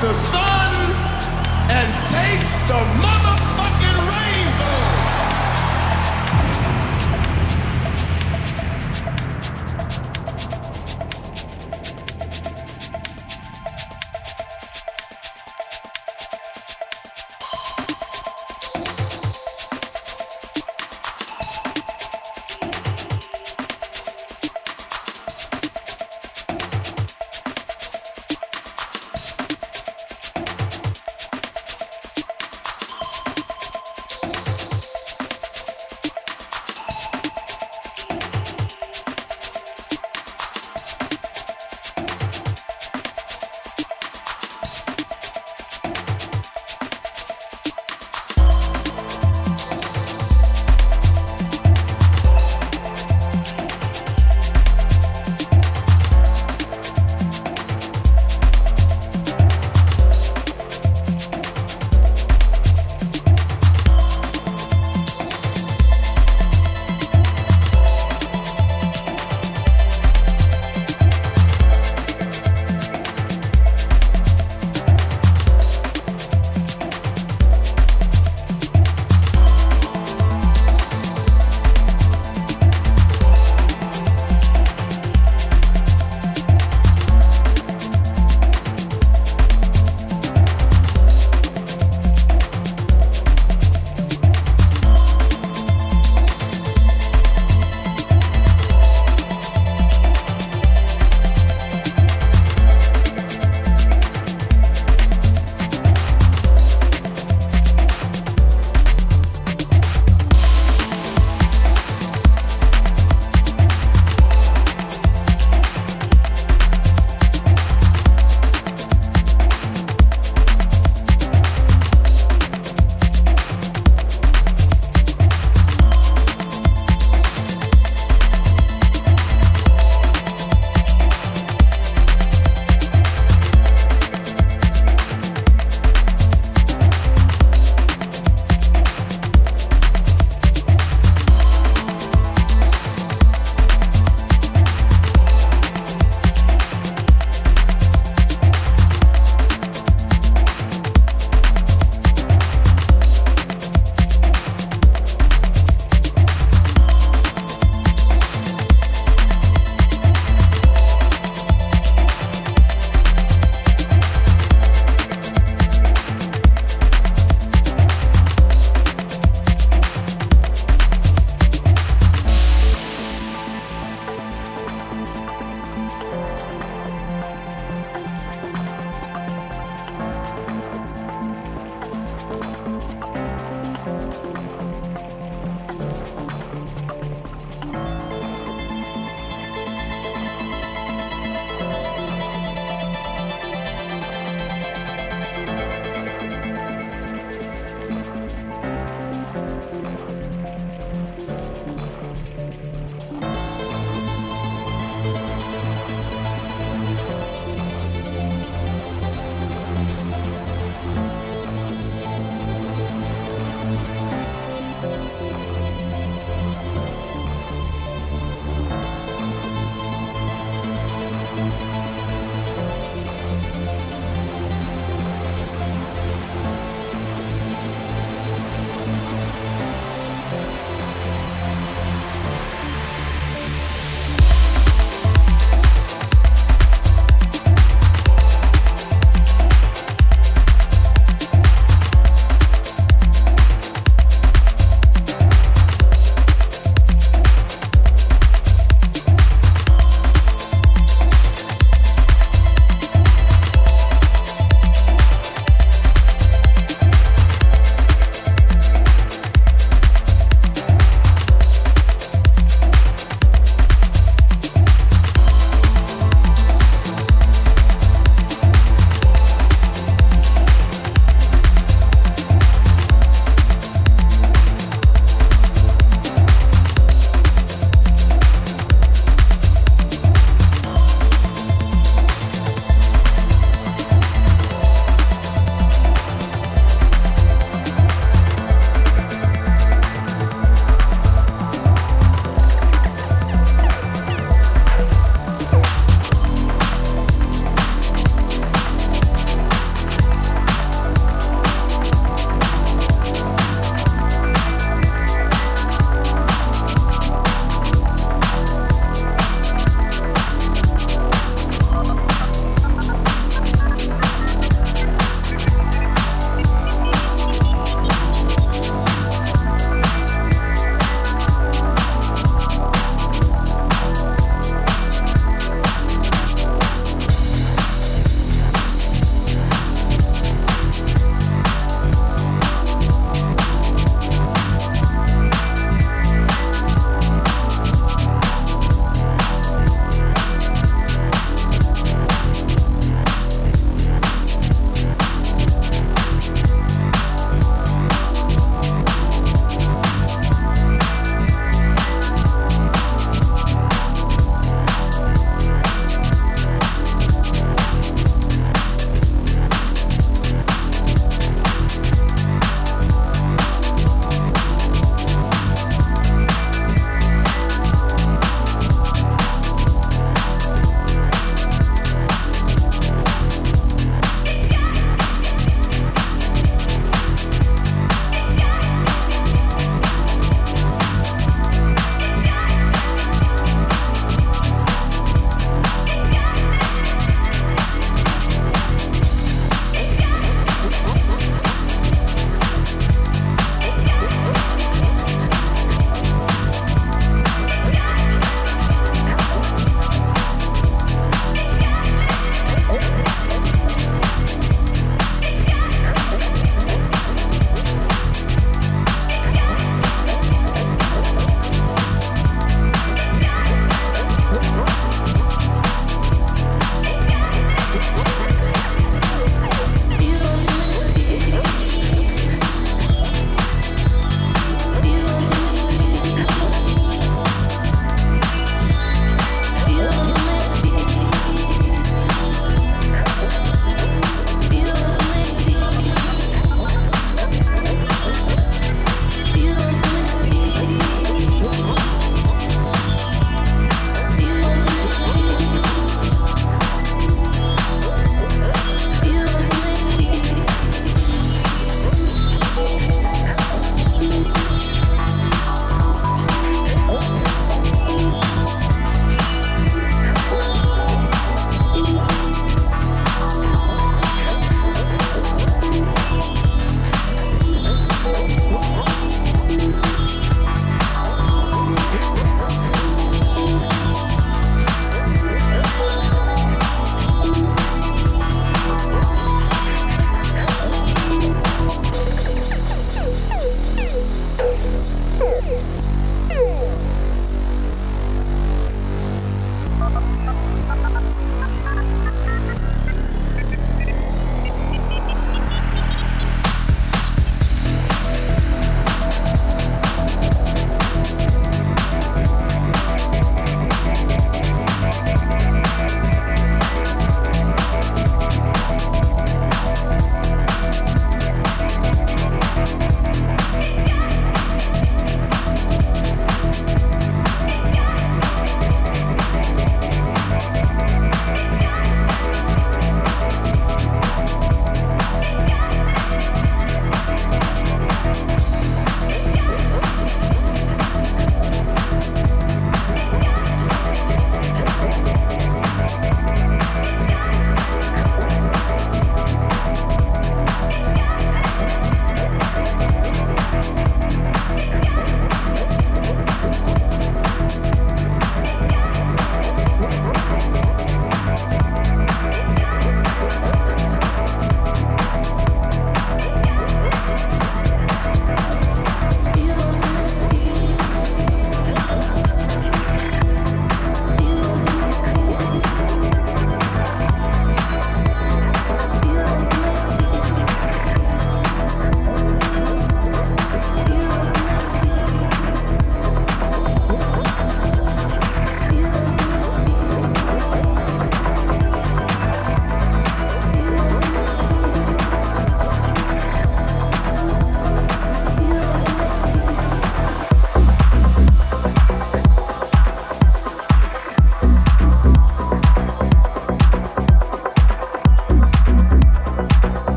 the